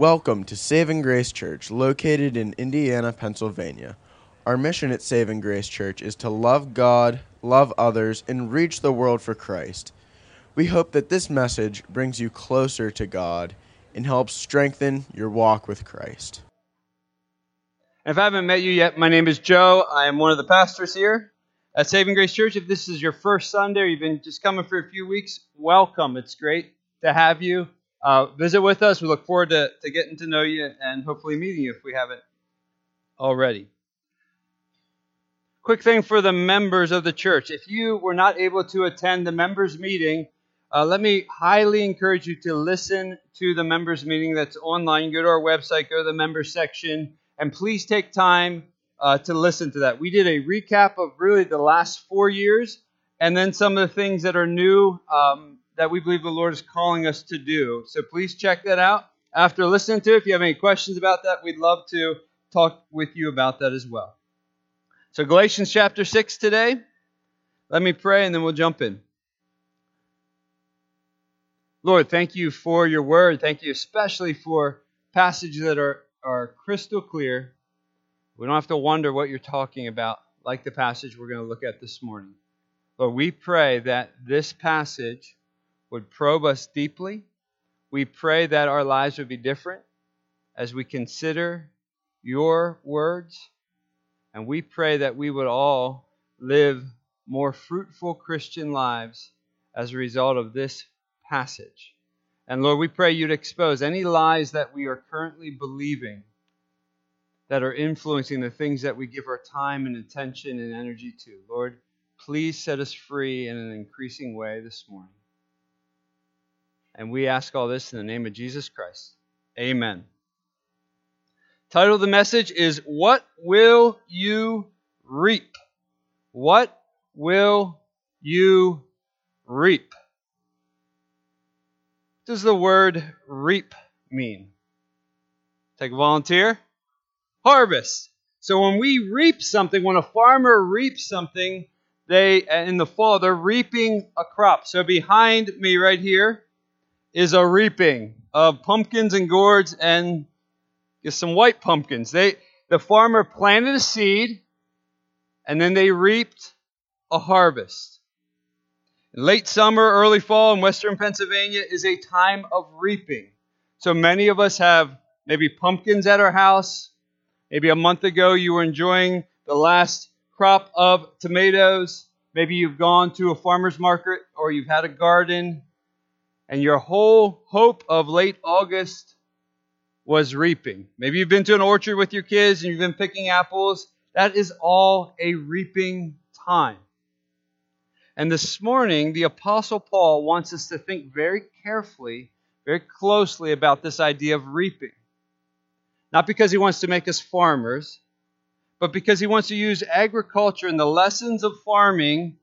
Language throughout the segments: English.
Welcome to Saving Grace Church, located in Indiana, Pennsylvania. Our mission at Saving Grace Church is to love God, love others, and reach the world for Christ. We hope that this message brings you closer to God and helps strengthen your walk with Christ. If I haven't met you yet, my name is Joe. I am one of the pastors here at Saving Grace Church. If this is your first Sunday or you've been just coming for a few weeks, welcome. It's great to have you uh, visit with us. We look forward to, to getting to know you and hopefully meeting you if we haven't already. Quick thing for the members of the church. If you were not able to attend the members' meeting, uh, let me highly encourage you to listen to the members' meeting that's online. Go to our website, go to the members section, and please take time uh, to listen to that. We did a recap of really the last four years and then some of the things that are new um, that we believe the Lord is calling us to do. So please check that out. After listening to it, if you have any questions about that, we'd love to talk with you about that as well. So, Galatians chapter 6 today. Let me pray and then we'll jump in. Lord, thank you for your word. Thank you especially for passages that are, are crystal clear. We don't have to wonder what you're talking about, like the passage we're going to look at this morning. Lord, we pray that this passage would probe us deeply. We pray that our lives would be different as we consider your words. And we pray that we would all live more fruitful Christian lives as a result of this passage. And Lord, we pray you'd expose any lies that we are currently believing that are influencing the things that we give our time and attention and energy to. Lord, please set us free in an increasing way this morning. And we ask all this in the name of Jesus Christ. Amen. Title of the message is What Will You Reap? What will you reap? What does the word reap mean? Take a volunteer. Harvest. So when we reap something, when a farmer reaps something, they in the fall they're reaping a crop. So behind me right here is a reaping of pumpkins and gourds and some white pumpkins. They the farmer planted a seed and then they reaped a harvest. Late summer, early fall in western Pennsylvania is a time of reaping. So many of us have maybe pumpkins at our house. Maybe a month ago you were enjoying the last crop of tomatoes. Maybe you've gone to a farmer's market or you've had a garden and your whole hope of late August was reaping. Maybe you've been to an orchard with your kids and you've been picking apples. That is all a reaping time. And this morning, the Apostle Paul wants us to think very carefully, very closely about this idea of reaping. Not because he wants to make us farmers, but because he wants to use agriculture and the lessons of farming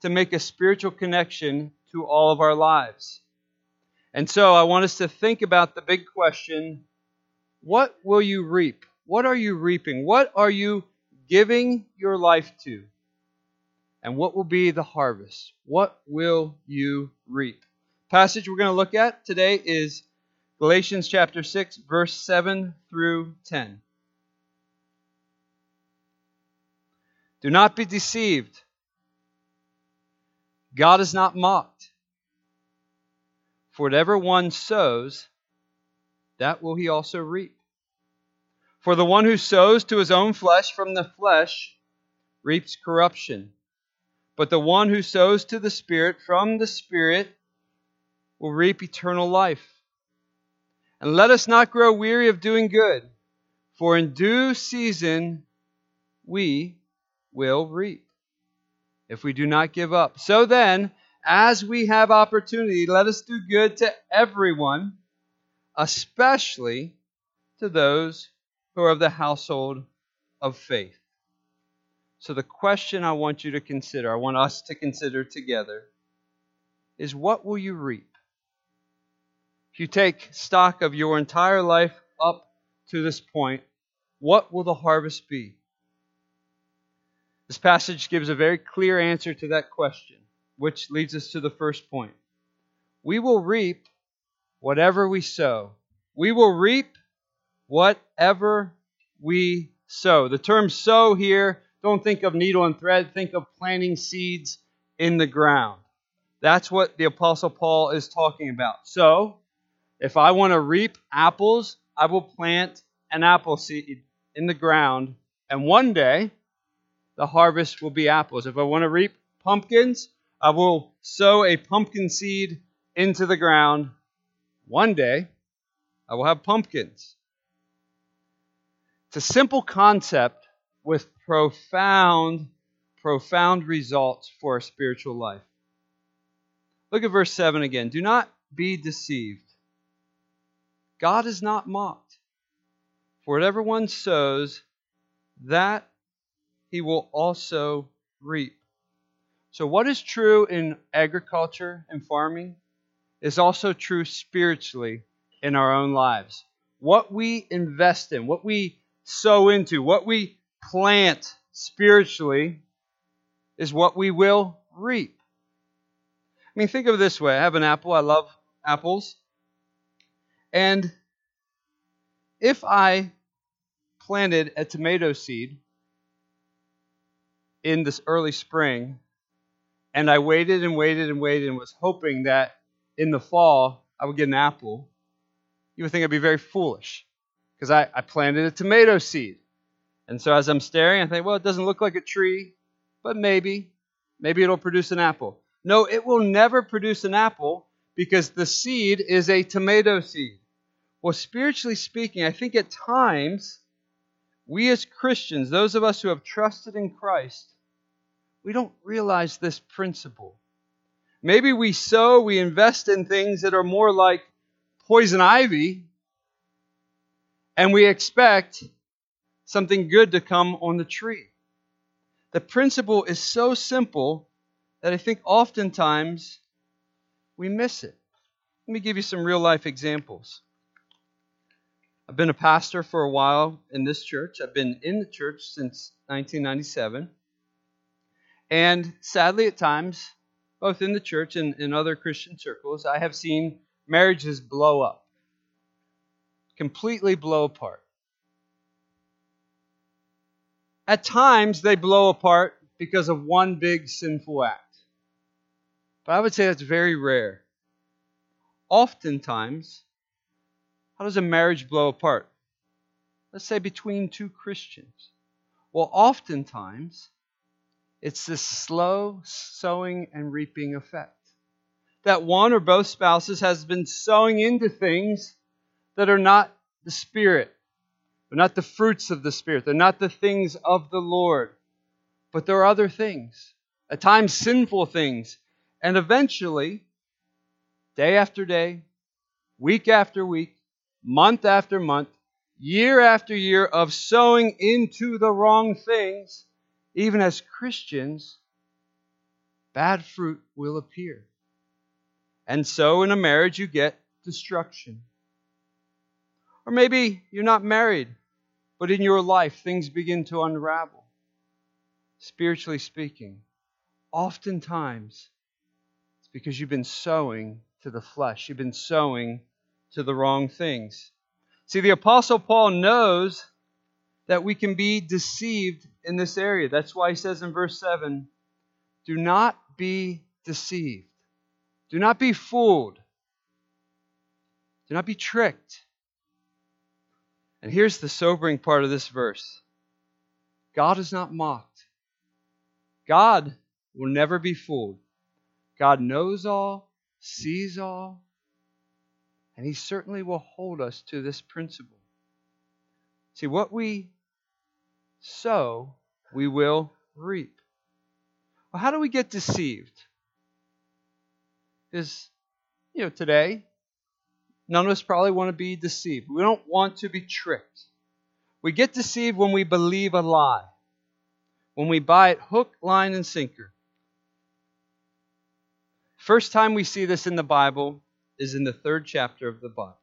to make a spiritual connection to all of our lives. And so I want us to think about the big question what will you reap? What are you reaping? What are you giving your life to? And what will be the harvest? What will you reap? Passage we're going to look at today is Galatians chapter 6 verse 7 through 10. Do not be deceived. God is not mocked. For whatever one sows, that will he also reap. For the one who sows to his own flesh from the flesh reaps corruption. But the one who sows to the Spirit from the Spirit will reap eternal life. And let us not grow weary of doing good, for in due season we will reap if we do not give up. So then, as we have opportunity, let us do good to everyone, especially to those who are of the household of faith. So, the question I want you to consider, I want us to consider together, is what will you reap? If you take stock of your entire life up to this point, what will the harvest be? This passage gives a very clear answer to that question which leads us to the first point. We will reap whatever we sow. we will reap whatever we sow. The term sow here, don't think of needle and thread, think of planting seeds in the ground. That's what the Apostle Paul is talking about. So, if I want to reap apples, I will plant an apple seed in the ground, and one day the harvest will be apples. If I want to reap pumpkins, I will sow a pumpkin seed into the ground. One day I will have pumpkins. It's a simple concept with profound, profound results for our spiritual life. Look at verse 7 again. Do not be deceived. God is not mocked. For whatever one sows, that he will also reap. So, what is true in agriculture and farming is also true spiritually in our own lives. What we invest in, what we sow into, what we plant spiritually is what we will reap. I mean, think of it this way I have an apple, I love apples. And if I planted a tomato seed in this early spring, and I waited and waited and waited and was hoping that in the fall I would get an apple, you would think I'd be very foolish because I, I planted a tomato seed. And so as I'm staring, I think, well, it doesn't look like a tree, but maybe, maybe it'll produce an apple. No, it will never produce an apple because the seed is a tomato seed. Well, spiritually speaking, I think at times, we as Christians, those of us who have trusted in Christ, we don't realize this principle. Maybe we sow, we invest in things that are more like poison ivy, and we expect something good to come on the tree. The principle is so simple that I think oftentimes we miss it. Let me give you some real life examples. I've been a pastor for a while in this church. I've been in the church since 1997. And sadly, at times, both in the church and in other Christian circles, I have seen marriages blow up, completely blow apart. At times, they blow apart because of one big sinful act. But I would say that's very rare. Oftentimes, how does a marriage blow apart? Let's say between two Christians. Well, oftentimes, it's this slow sowing and reaping effect. That one or both spouses has been sowing into things that are not the Spirit. They're not the fruits of the Spirit. They're not the things of the Lord. But there are other things, at times sinful things. And eventually, day after day, week after week, month after month, year after year of sowing into the wrong things, even as Christians, bad fruit will appear. And so in a marriage, you get destruction. Or maybe you're not married, but in your life, things begin to unravel. Spiritually speaking, oftentimes it's because you've been sowing to the flesh, you've been sowing to the wrong things. See, the Apostle Paul knows that we can be deceived in this area. That's why he says in verse 7 do not be deceived, do not be fooled, do not be tricked. And here's the sobering part of this verse God is not mocked, God will never be fooled. God knows all, sees all, and He certainly will hold us to this principle. See, what we sow, we will reap. Well, how do we get deceived? Is, you know, today, none of us probably want to be deceived. We don't want to be tricked. We get deceived when we believe a lie, when we buy it hook, line, and sinker. First time we see this in the Bible is in the third chapter of the Bible.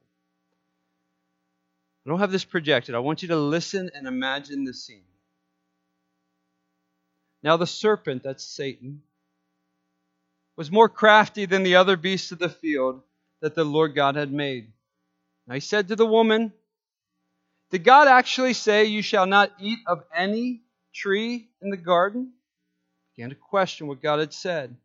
I don't have this projected. I want you to listen and imagine the scene. Now, the serpent, that's Satan, was more crafty than the other beasts of the field that the Lord God had made. Now he said to the woman, Did God actually say you shall not eat of any tree in the garden? Began to question what God had said.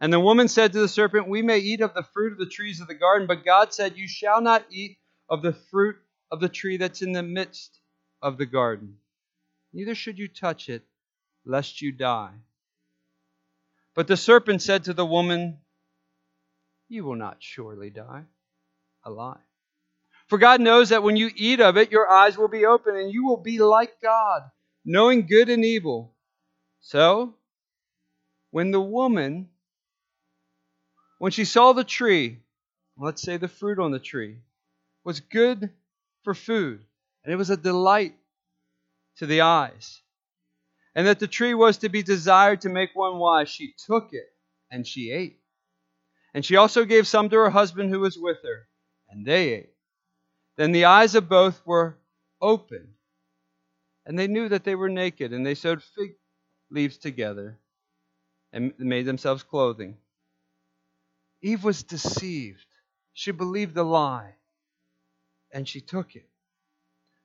And the woman said to the serpent, We may eat of the fruit of the trees of the garden, but God said, You shall not eat of the fruit of the tree that's in the midst of the garden. Neither should you touch it, lest you die. But the serpent said to the woman, You will not surely die. A lie. For God knows that when you eat of it, your eyes will be open, and you will be like God, knowing good and evil. So, when the woman, when she saw the tree, let's say the fruit on the tree, was good for food, and it was a delight to the eyes, and that the tree was to be desired to make one wise, she took it and she ate. And she also gave some to her husband who was with her, and they ate. Then the eyes of both were opened, and they knew that they were naked, and they sewed fig leaves together and made themselves clothing. Eve was deceived. She believed the lie, and she took it.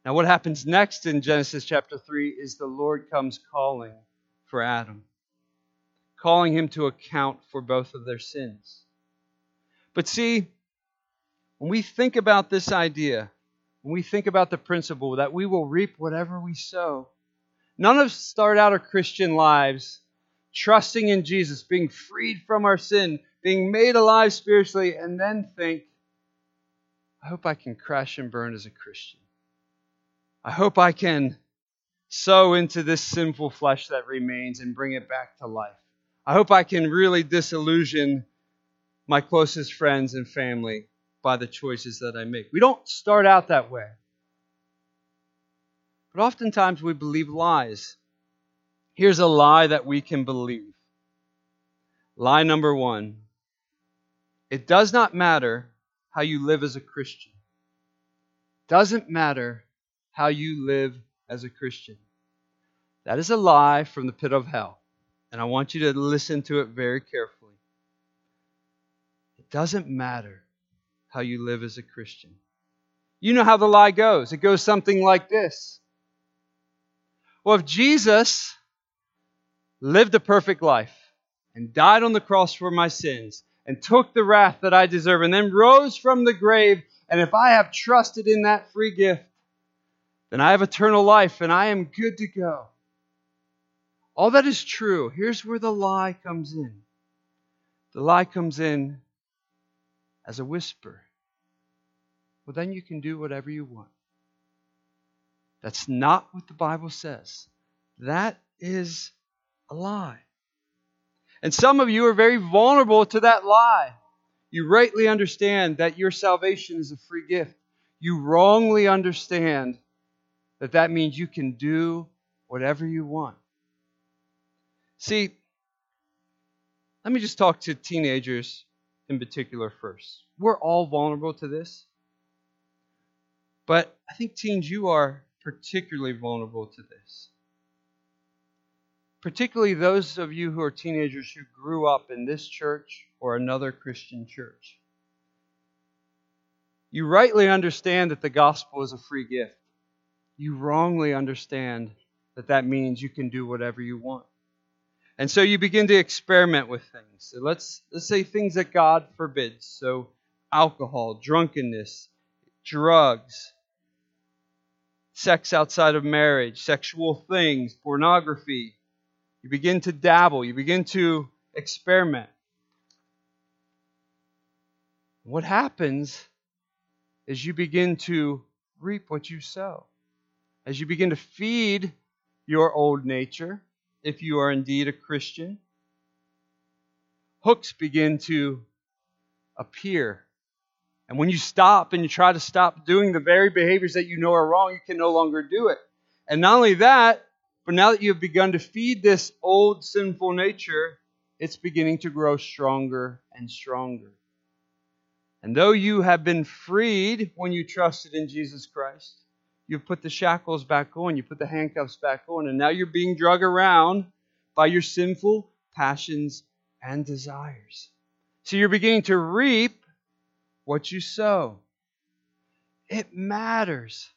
Now, what happens next in Genesis chapter 3 is the Lord comes calling for Adam, calling him to account for both of their sins. But see, when we think about this idea, when we think about the principle that we will reap whatever we sow, none of us start out our Christian lives trusting in Jesus, being freed from our sin, being made alive spiritually, and then think, I hope I can crash and burn as a Christian. I hope I can sow into this sinful flesh that remains and bring it back to life. I hope I can really disillusion my closest friends and family by the choices that I make. We don't start out that way. But oftentimes we believe lies. Here's a lie that we can believe. Lie number one it does not matter how you live as a Christian. Doesn't matter how you live as a Christian. That is a lie from the pit of hell. And I want you to listen to it very carefully. It doesn't matter how you live as a Christian. You know how the lie goes. It goes something like this. Well, if Jesus lived a perfect life and died on the cross for my sins and took the wrath that I deserve and then rose from the grave, and if I have trusted in that free gift, then I have eternal life and I am good to go. All that is true. Here's where the lie comes in. The lie comes in as a whisper. Well, then you can do whatever you want. That's not what the Bible says. That is a lie. And some of you are very vulnerable to that lie. You rightly understand that your salvation is a free gift. You wrongly understand that that means you can do whatever you want. See, let me just talk to teenagers in particular first. We're all vulnerable to this. But I think teens, you are particularly vulnerable to this. Particularly those of you who are teenagers who grew up in this church or another Christian church. You rightly understand that the gospel is a free gift you wrongly understand that that means you can do whatever you want. And so you begin to experiment with things. So let's let's say things that God forbids. So alcohol, drunkenness, drugs, sex outside of marriage, sexual things, pornography. You begin to dabble, you begin to experiment. What happens is you begin to reap what you sow as you begin to feed your old nature, if you are indeed a Christian, hooks begin to appear. And when you stop and you try to stop doing the very behaviors that you know are wrong, you can no longer do it. And not only that, but now that you have begun to feed this old sinful nature, it's beginning to grow stronger and stronger. And though you have been freed when you trusted in Jesus Christ, You've put the shackles back on, you put the handcuffs back on, and now you're being drug around by your sinful passions and desires. So you're beginning to reap what you sow. It matters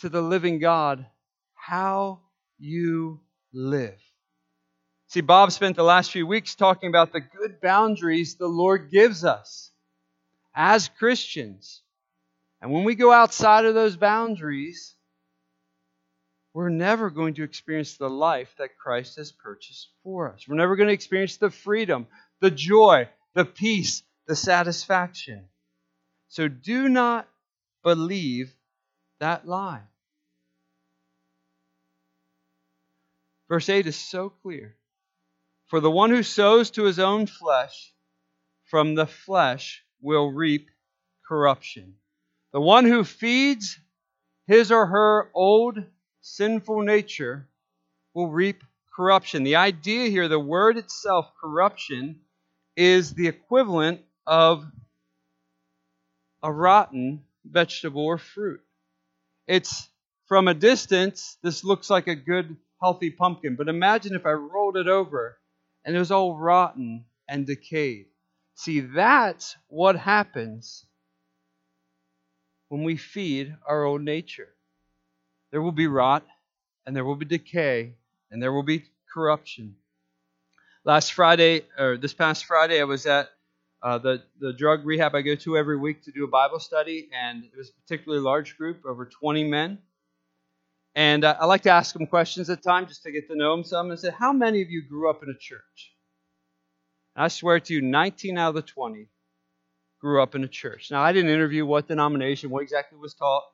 to the living God how you live. See, Bob spent the last few weeks talking about the good boundaries the Lord gives us as Christians. And when we go outside of those boundaries, we're never going to experience the life that Christ has purchased for us. We're never going to experience the freedom, the joy, the peace, the satisfaction. So do not believe that lie. Verse 8 is so clear. For the one who sows to his own flesh, from the flesh will reap corruption. The one who feeds his or her old sinful nature will reap corruption. The idea here, the word itself, corruption, is the equivalent of a rotten vegetable or fruit. It's from a distance, this looks like a good, healthy pumpkin, but imagine if I rolled it over and it was all rotten and decayed. See, that's what happens when we feed our own nature. There will be rot, and there will be decay, and there will be corruption. Last Friday, or this past Friday, I was at uh, the, the drug rehab I go to every week to do a Bible study, and it was a particularly large group, over 20 men. And uh, I like to ask them questions at times just to get to know them some. And said, How many of you grew up in a church? And I swear to you, 19 out of the 20 grew up in a church. Now, I didn't interview what denomination, what exactly was taught,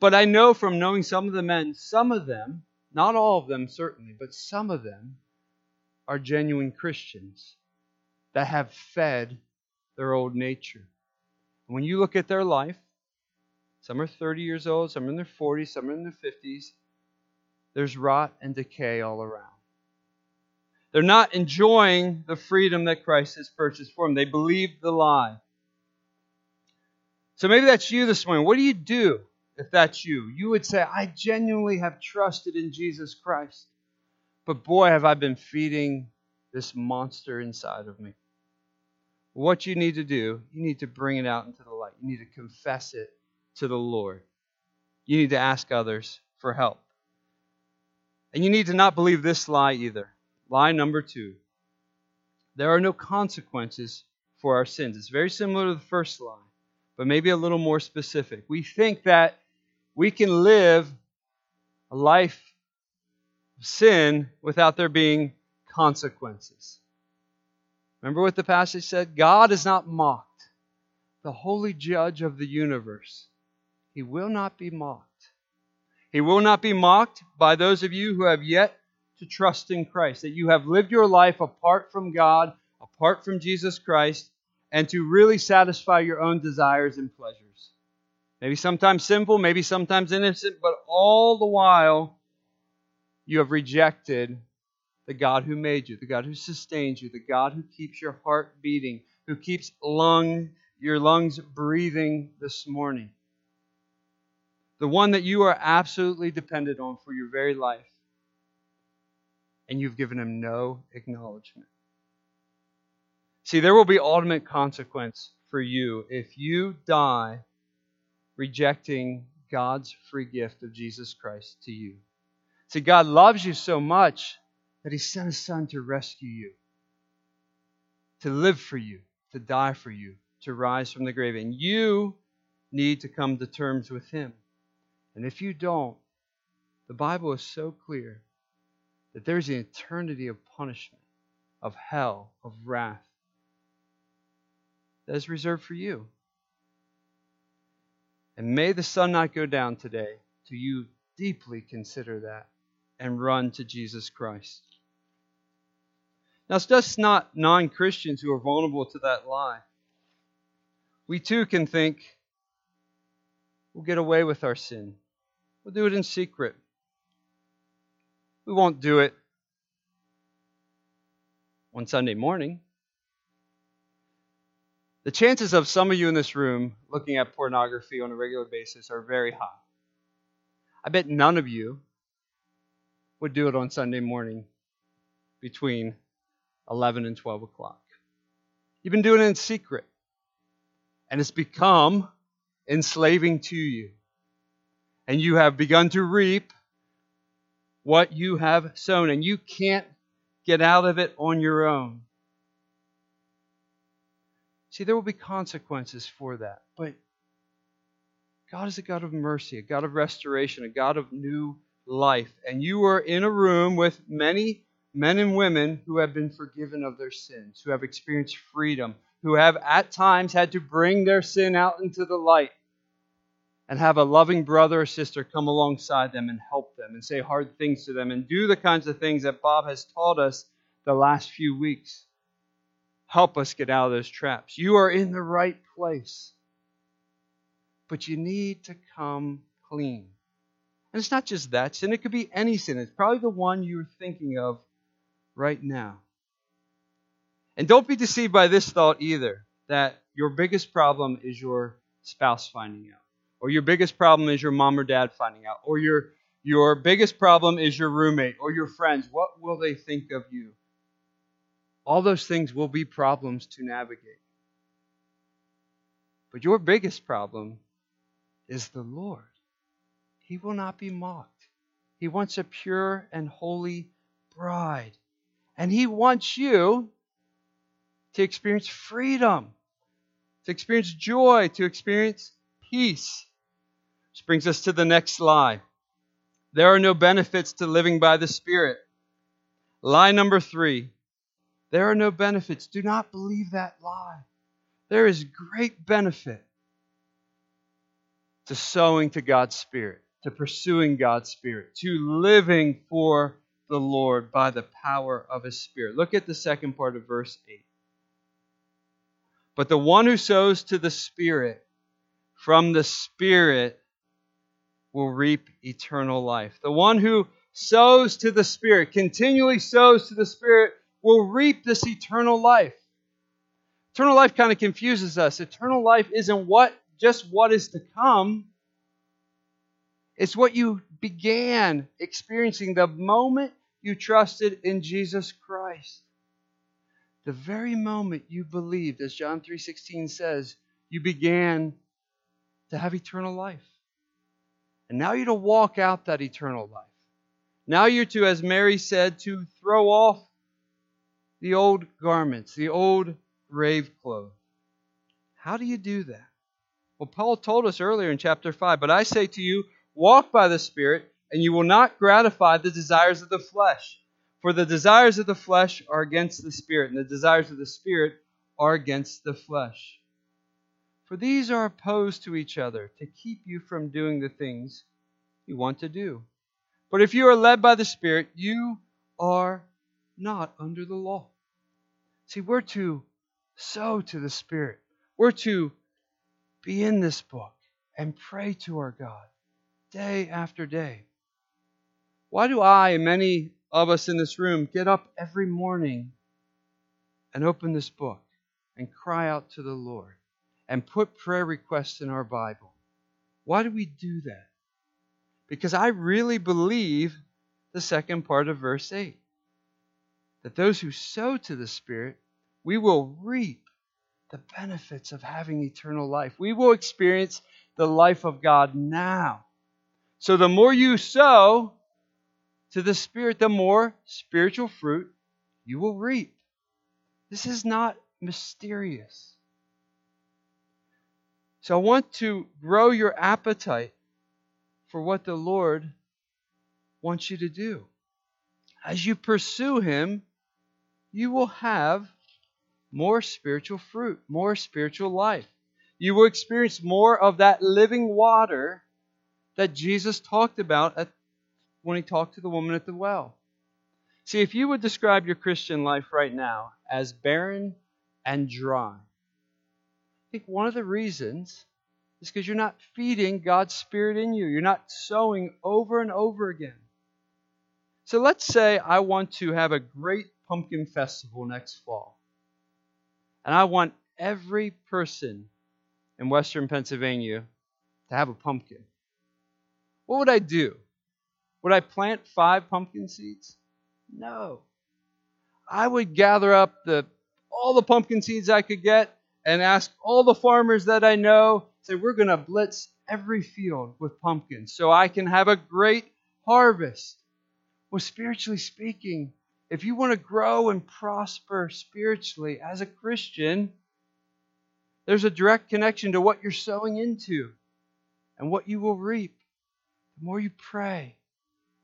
but I know from knowing some of the men, some of them, not all of them certainly, but some of them are genuine Christians that have fed their old nature. And when you look at their life, some are 30 years old, some are in their 40s, some are in their 50s, there's rot and decay all around. They're not enjoying the freedom that Christ has purchased for them. They believe the lie. So maybe that's you this morning. What do you do if that's you? You would say, I genuinely have trusted in Jesus Christ. But boy, have I been feeding this monster inside of me. What you need to do, you need to bring it out into the light. You need to confess it to the Lord. You need to ask others for help. And you need to not believe this lie either. Lie number two there are no consequences for our sins. It's very similar to the first lie, but maybe a little more specific. We think that we can live a life of sin without there being consequences. Remember what the passage said? God is not mocked, the holy judge of the universe. He will not be mocked. He will not be mocked by those of you who have yet to trust in Christ, that you have lived your life apart from God, apart from Jesus Christ, and to really satisfy your own desires and pleasures. Maybe sometimes sinful, maybe sometimes innocent, but all the while you have rejected the God who made you, the God who sustains you, the God who keeps your heart beating, who keeps lung, your lungs breathing this morning. The one that you are absolutely dependent on for your very life. And you've given him no acknowledgement. See, there will be ultimate consequence for you if you die rejecting God's free gift of Jesus Christ to you. See, God loves you so much that he sent his son to rescue you, to live for you, to die for you, to rise from the grave. And you need to come to terms with him. And if you don't, the Bible is so clear that there's an eternity of punishment, of hell, of wrath that is reserved for you. And may the sun not go down today till you deeply consider that and run to Jesus Christ. Now, it's just not non Christians who are vulnerable to that lie. We too can think we'll get away with our sin, we'll do it in secret. We won't do it on Sunday morning. The chances of some of you in this room looking at pornography on a regular basis are very high. I bet none of you would do it on Sunday morning between 11 and 12 o'clock. You've been doing it in secret. And it's become enslaving to you. And you have begun to reap what you have sown, and you can't get out of it on your own. See, there will be consequences for that. But God is a God of mercy, a God of restoration, a God of new life. And you are in a room with many men and women who have been forgiven of their sins, who have experienced freedom, who have at times had to bring their sin out into the light and have a loving brother or sister come alongside them and help them and say hard things to them and do the kinds of things that Bob has taught us the last few weeks. Help us get out of those traps. You are in the right place. But you need to come clean. And it's not just that sin, it could be any sin. It's probably the one you're thinking of right now. And don't be deceived by this thought either that your biggest problem is your spouse finding out, or your biggest problem is your mom or dad finding out, or your, your biggest problem is your roommate or your friends. What will they think of you? All those things will be problems to navigate. But your biggest problem is the Lord. He will not be mocked. He wants a pure and holy bride. And He wants you to experience freedom, to experience joy, to experience peace. Which brings us to the next lie. There are no benefits to living by the Spirit. Lie number three there are no benefits. Do not believe that lie. There is great benefit to sowing to God's Spirit, to pursuing God's Spirit, to living for the Lord by the power of His Spirit. Look at the second part of verse 8. But the one who sows to the Spirit from the Spirit will reap eternal life. The one who sows to the Spirit, continually sows to the Spirit, will reap this eternal life. Eternal life kind of confuses us. Eternal life isn't what just what is to come. It's what you began experiencing the moment you trusted in Jesus Christ. The very moment you believed, as John 3:16 says, you began to have eternal life. And now you're to walk out that eternal life. Now you're to, as Mary said, to throw off the old garments, the old grave clothes. How do you do that? Well, Paul told us earlier in chapter 5, but I say to you, walk by the Spirit, and you will not gratify the desires of the flesh. For the desires of the flesh are against the Spirit, and the desires of the Spirit are against the flesh. For these are opposed to each other to keep you from doing the things you want to do. But if you are led by the Spirit, you are not under the law. See, we're to sow to the Spirit. We're to be in this book and pray to our God day after day. Why do I and many of us in this room get up every morning and open this book and cry out to the Lord and put prayer requests in our Bible? Why do we do that? Because I really believe the second part of verse 8 that those who sow to the Spirit, we will reap the benefits of having eternal life. We will experience the life of God now. So the more you sow to the Spirit, the more spiritual fruit you will reap. This is not mysterious. So I want to grow your appetite for what the Lord wants you to do. As you pursue Him, you will have more spiritual fruit, more spiritual life. You will experience more of that living water that Jesus talked about at, when he talked to the woman at the well. See, if you would describe your Christian life right now as barren and dry, I think one of the reasons is because you're not feeding God's Spirit in you. You're not sowing over and over again. So let's say I want to have a great pumpkin festival next fall. And I want every person in western Pennsylvania to have a pumpkin. What would I do? Would I plant five pumpkin seeds? No. I would gather up the all the pumpkin seeds I could get and ask all the farmers that I know say, We're going to blitz every field with pumpkins so I can have a great harvest. Well, spiritually speaking, if you want to grow and prosper spiritually as a Christian, there's a direct connection to what you're sowing into and what you will reap. The more you pray,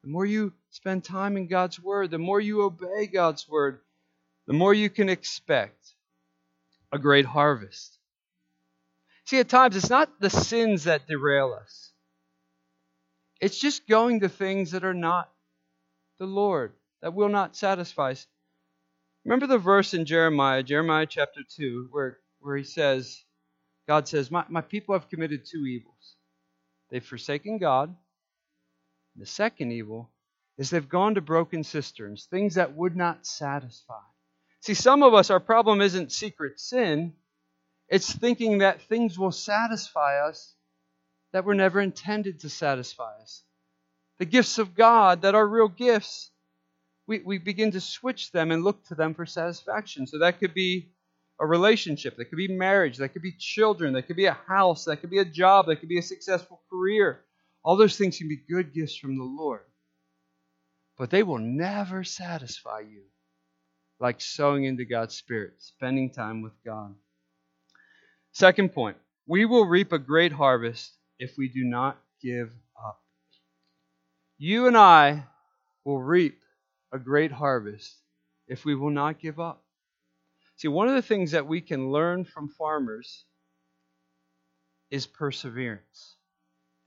the more you spend time in God's Word, the more you obey God's Word, the more you can expect a great harvest. See, at times it's not the sins that derail us, it's just going to things that are not the Lord, that will not satisfy. Remember the verse in Jeremiah, Jeremiah chapter 2, where, where he says, God says, my, my people have committed two evils. They've forsaken God. The second evil is they've gone to broken cisterns, things that would not satisfy. See, some of us, our problem isn't secret sin, it's thinking that things will satisfy us that were never intended to satisfy us. The gifts of God that are real gifts, we, we begin to switch them and look to them for satisfaction. So that could be a relationship, that could be marriage, that could be children, that could be a house, that could be a job, that could be a successful career. All those things can be good gifts from the Lord. But they will never satisfy you like sowing into God's Spirit, spending time with God. Second point we will reap a great harvest if we do not give up. You and I will reap a great harvest if we will not give up. See, one of the things that we can learn from farmers is perseverance.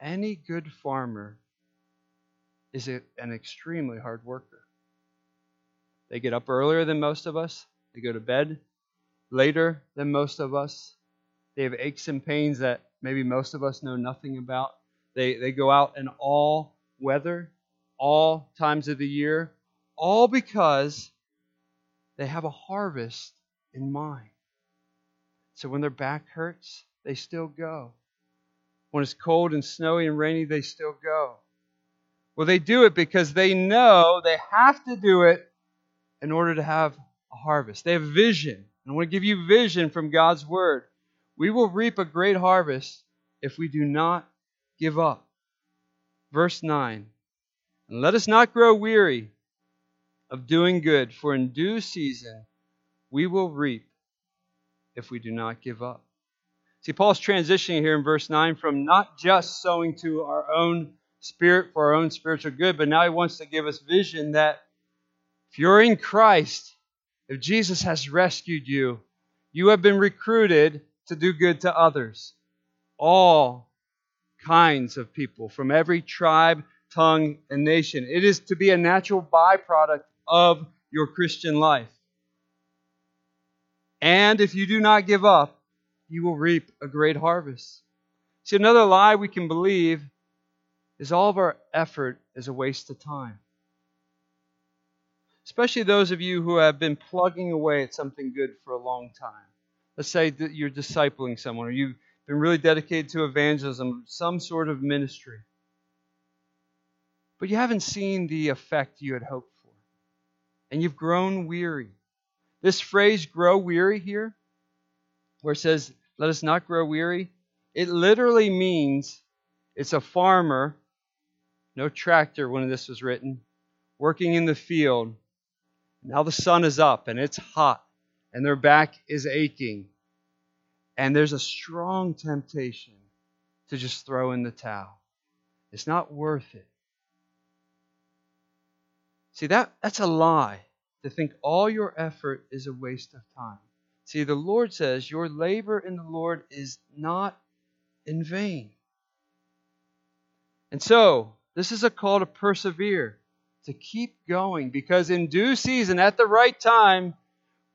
Any good farmer is an extremely hard worker. They get up earlier than most of us, they go to bed later than most of us. They have aches and pains that maybe most of us know nothing about. They, they go out in all weather, all times of the year, all because they have a harvest in mind. So when their back hurts, they still go. When it's cold and snowy and rainy, they still go. Well, they do it because they know they have to do it in order to have a harvest. They have vision. I want to give you vision from God's Word. We will reap a great harvest if we do not give up. Verse 9 And let us not grow weary of doing good, for in due season we will reap if we do not give up. See, Paul's transitioning here in verse 9 from not just sowing to our own spirit for our own spiritual good, but now he wants to give us vision that if you're in Christ, if Jesus has rescued you, you have been recruited to do good to others. All kinds of people from every tribe, tongue, and nation. It is to be a natural byproduct of your Christian life. And if you do not give up, you will reap a great harvest. See, another lie we can believe is all of our effort is a waste of time. Especially those of you who have been plugging away at something good for a long time. Let's say that you're discipling someone or you've been really dedicated to evangelism, some sort of ministry. But you haven't seen the effect you had hoped for. And you've grown weary. This phrase, grow weary, here, where it says, let us not grow weary, it literally means it's a farmer, no tractor when this was written, working in the field. Now the sun is up and it's hot and their back is aching. And there's a strong temptation to just throw in the towel. It's not worth it. See, that, that's a lie to think all your effort is a waste of time. See, the Lord says your labor in the Lord is not in vain. And so, this is a call to persevere, to keep going, because in due season, at the right time,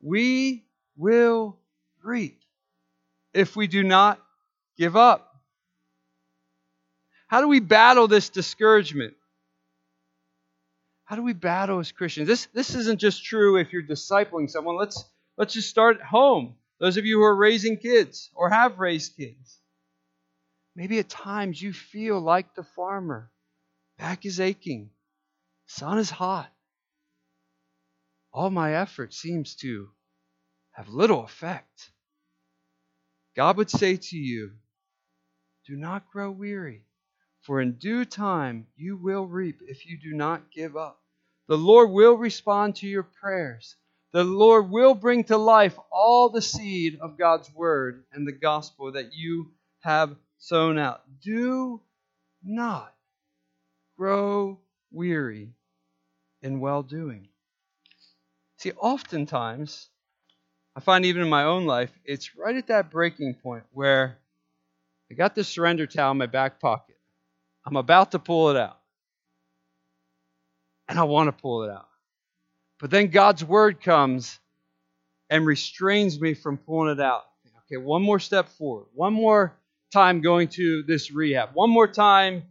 we will reap if we do not give up. How do we battle this discouragement? How do we battle as Christians? This, this isn't just true if you're discipling someone. Let's, let's just start at home. Those of you who are raising kids or have raised kids. Maybe at times you feel like the farmer. Back is aching. Sun is hot. All my effort seems to have little effect. God would say to you, Do not grow weary, for in due time you will reap if you do not give up. The Lord will respond to your prayers. The Lord will bring to life all the seed of God's word and the gospel that you have sown out. Do not grow weary in well doing. See, oftentimes, I find even in my own life, it's right at that breaking point where I got the surrender towel in my back pocket. I'm about to pull it out. And I want to pull it out. But then God's word comes and restrains me from pulling it out. Okay, one more step forward. One more time going to this rehab. One more time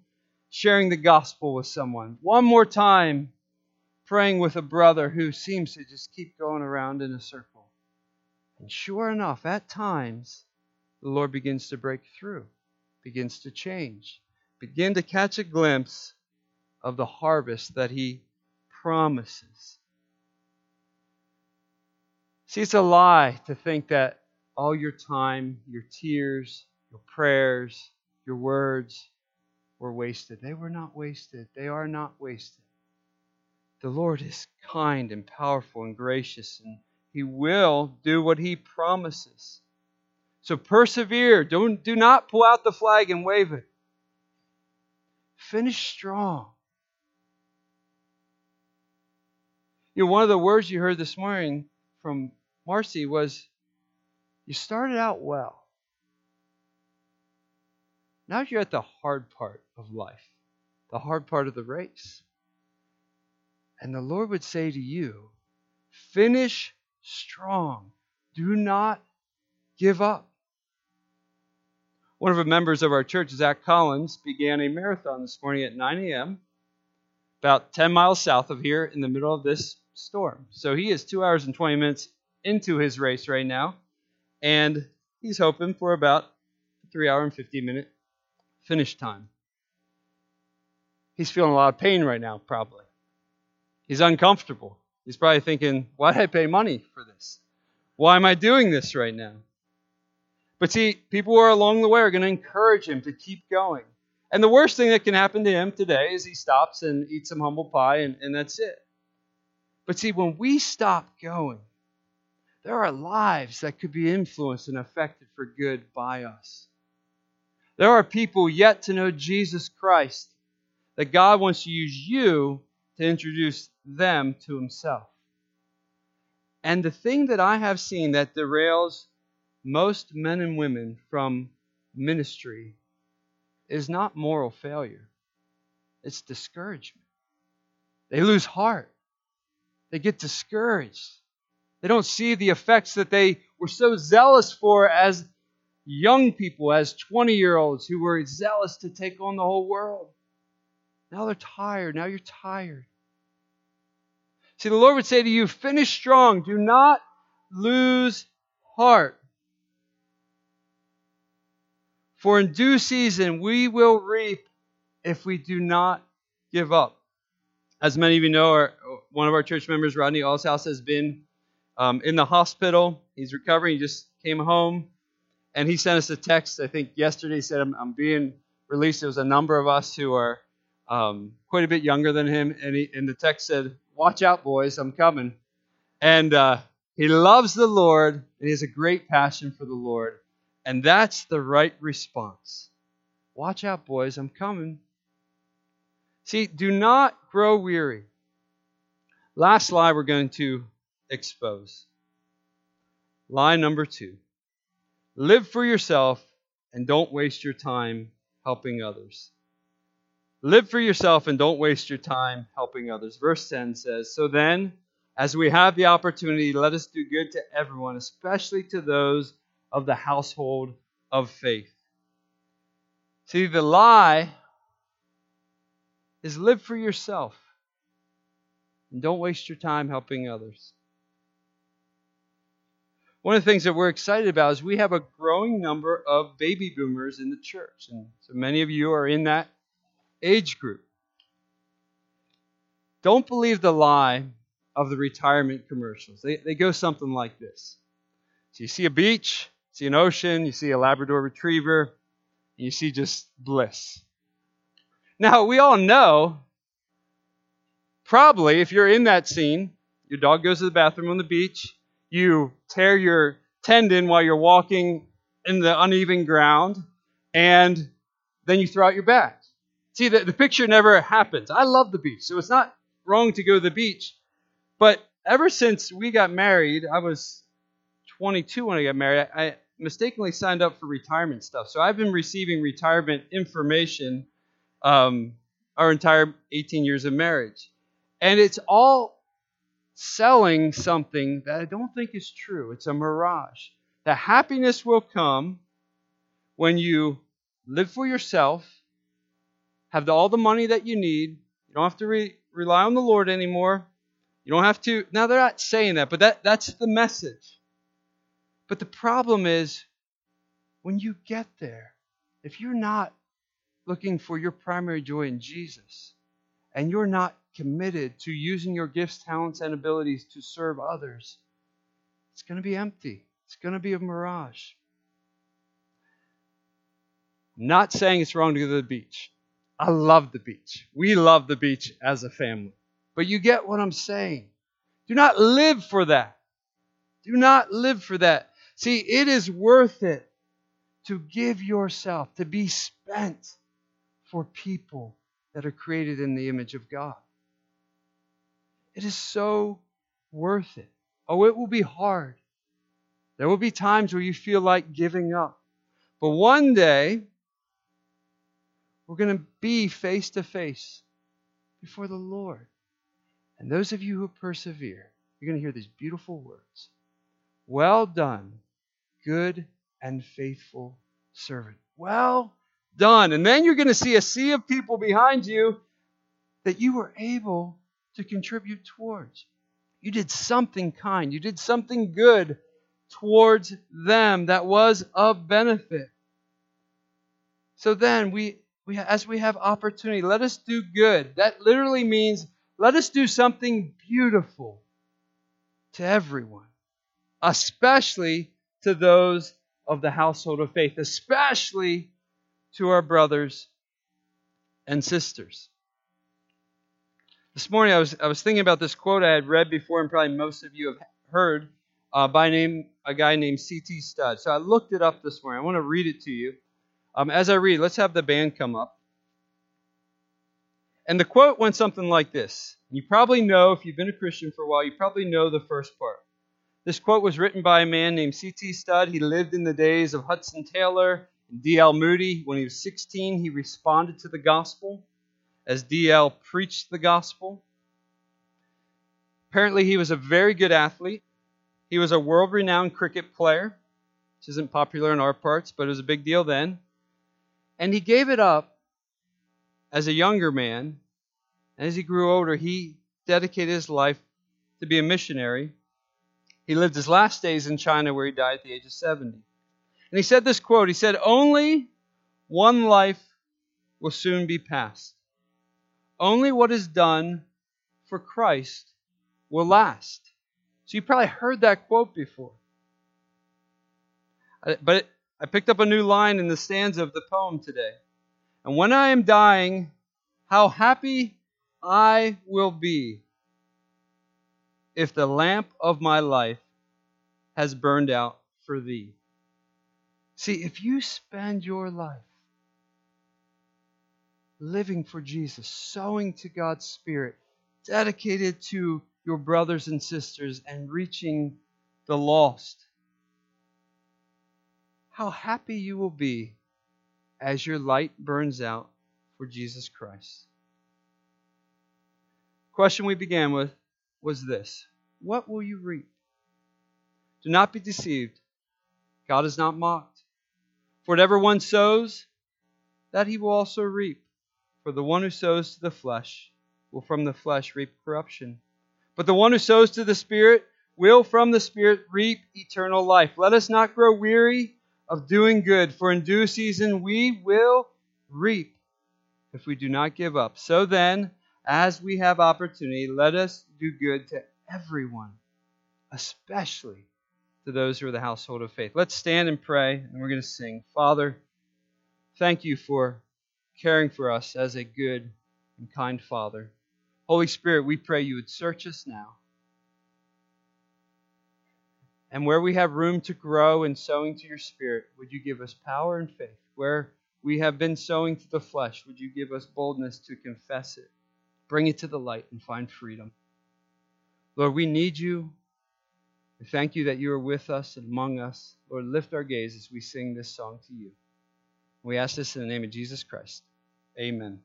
sharing the gospel with someone. One more time praying with a brother who seems to just keep going around in a circle. And sure enough, at times, the Lord begins to break through, begins to change, begin to catch a glimpse of the harvest that He promises. See, it's a lie to think that all your time, your tears, your prayers, your words were wasted. They were not wasted. They are not wasted. The Lord is kind and powerful and gracious, and He will do what He promises. So persevere. Don't, do not pull out the flag and wave it. Finish strong. You know, one of the words you heard this morning from Marcy was, You started out well. Now you're at the hard part of life, the hard part of the race. And the Lord would say to you, Finish strong. Do not give up. One of the members of our church, Zach Collins, began a marathon this morning at 9 a.m., about 10 miles south of here in the middle of this storm. So he is two hours and 20 minutes into his race right now, and he's hoping for about a three hour and 50 minute finish time. He's feeling a lot of pain right now, probably. He's uncomfortable. He's probably thinking, why did I pay money for this? Why am I doing this right now? But see, people who are along the way are going to encourage him to keep going. And the worst thing that can happen to him today is he stops and eats some humble pie, and, and that's it. But see, when we stop going, there are lives that could be influenced and affected for good by us. There are people yet to know Jesus Christ that God wants to use you to introduce them to Himself. And the thing that I have seen that derails most men and women from ministry is not moral failure, it's discouragement. They lose heart, they get discouraged. They don't see the effects that they were so zealous for as young people, as 20 year olds who were zealous to take on the whole world. Now they're tired. Now you're tired. See, the Lord would say to you, finish strong. Do not lose heart. For in due season we will reap if we do not give up. As many of you know, our, one of our church members, Rodney Allshouse, has been um, in the hospital. He's recovering. He just came home. And he sent us a text, I think yesterday, he said, I'm, I'm being released. There was a number of us who are um, quite a bit younger than him. And, he, and the text said, Watch out, boys, I'm coming. And uh, he loves the Lord, and he has a great passion for the Lord. And that's the right response. Watch out, boys, I'm coming. See, do not grow weary. Last lie we're going to expose. Lie number two live for yourself and don't waste your time helping others. Live for yourself and don't waste your time helping others. Verse 10 says, So then, as we have the opportunity, let us do good to everyone, especially to those of the household of faith. See, the lie is live for yourself and don't waste your time helping others. One of the things that we're excited about is we have a growing number of baby boomers in the church. And so many of you are in that age group. Don't believe the lie of the retirement commercials. They, they go something like this. So you see a beach, see an ocean, you see a Labrador retriever, You see just bliss. Now, we all know, probably, if you're in that scene, your dog goes to the bathroom on the beach, you tear your tendon while you're walking in the uneven ground, and then you throw out your back. See, the, the picture never happens. I love the beach, so it's not wrong to go to the beach. But ever since we got married, I was 22 when I got married, I mistakenly signed up for retirement stuff. So I've been receiving retirement information um, our entire 18 years of marriage. And it's all selling something that I don't think is true. It's a mirage. The happiness will come when you live for yourself, have all the money that you need. You don't have to re- rely on the Lord anymore. You don't have to. Now, they're not saying that, but that, that's the message. But the problem is when you get there, if you're not looking for your primary joy in Jesus and you're not committed to using your gifts, talents, and abilities to serve others, it's going to be empty. It's going to be a mirage. Not saying it's wrong to go to the beach. I love the beach. We love the beach as a family. But you get what I'm saying. Do not live for that. Do not live for that. See, it is worth it to give yourself, to be spent for people that are created in the image of God. It is so worth it. Oh, it will be hard. There will be times where you feel like giving up. But one day, we're going to be face to face before the Lord. And those of you who persevere, you're going to hear these beautiful words Well done, good and faithful servant. Well done. And then you're going to see a sea of people behind you that you were able to contribute towards. You did something kind, you did something good towards them that was of benefit. So then we, we as we have opportunity, let us do good. That literally means let us do something beautiful to everyone, especially to those of the household of faith, especially to our brothers and sisters. This morning I was, I was thinking about this quote I had read before, and probably most of you have heard uh, by name a guy named C.T. Studd. So I looked it up this morning. I want to read it to you. Um, as I read, let's have the band come up. And the quote went something like this. You probably know, if you've been a Christian for a while, you probably know the first part. This quote was written by a man named C.T. Studd. He lived in the days of Hudson Taylor and D.L. Moody. When he was 16, he responded to the gospel as D.L. preached the gospel. Apparently, he was a very good athlete. He was a world renowned cricket player, which isn't popular in our parts, but it was a big deal then. And he gave it up as a younger man. As he grew older, he dedicated his life to be a missionary. He lived his last days in China, where he died at the age of 70. And he said this quote He said, Only one life will soon be passed. Only what is done for Christ will last. So you probably heard that quote before. But I picked up a new line in the stanza of the poem today. And when I am dying, how happy I will be if the lamp of my life has burned out for thee. See, if you spend your life living for Jesus, sowing to God's Spirit, dedicated to your brothers and sisters and reaching the lost. How happy you will be as your light burns out for Jesus Christ. Question we began with was this What will you reap? Do not be deceived. God is not mocked. For whatever one sows, that he will also reap. For the one who sows to the flesh will from the flesh reap corruption but the one who sows to the Spirit will from the Spirit reap eternal life. Let us not grow weary of doing good, for in due season we will reap if we do not give up. So then, as we have opportunity, let us do good to everyone, especially to those who are the household of faith. Let's stand and pray, and we're going to sing. Father, thank you for caring for us as a good and kind Father. Holy Spirit, we pray you would search us now. And where we have room to grow in sowing to your Spirit, would you give us power and faith? Where we have been sowing to the flesh, would you give us boldness to confess it, bring it to the light, and find freedom? Lord, we need you. We thank you that you are with us and among us. Lord, lift our gaze as we sing this song to you. We ask this in the name of Jesus Christ. Amen.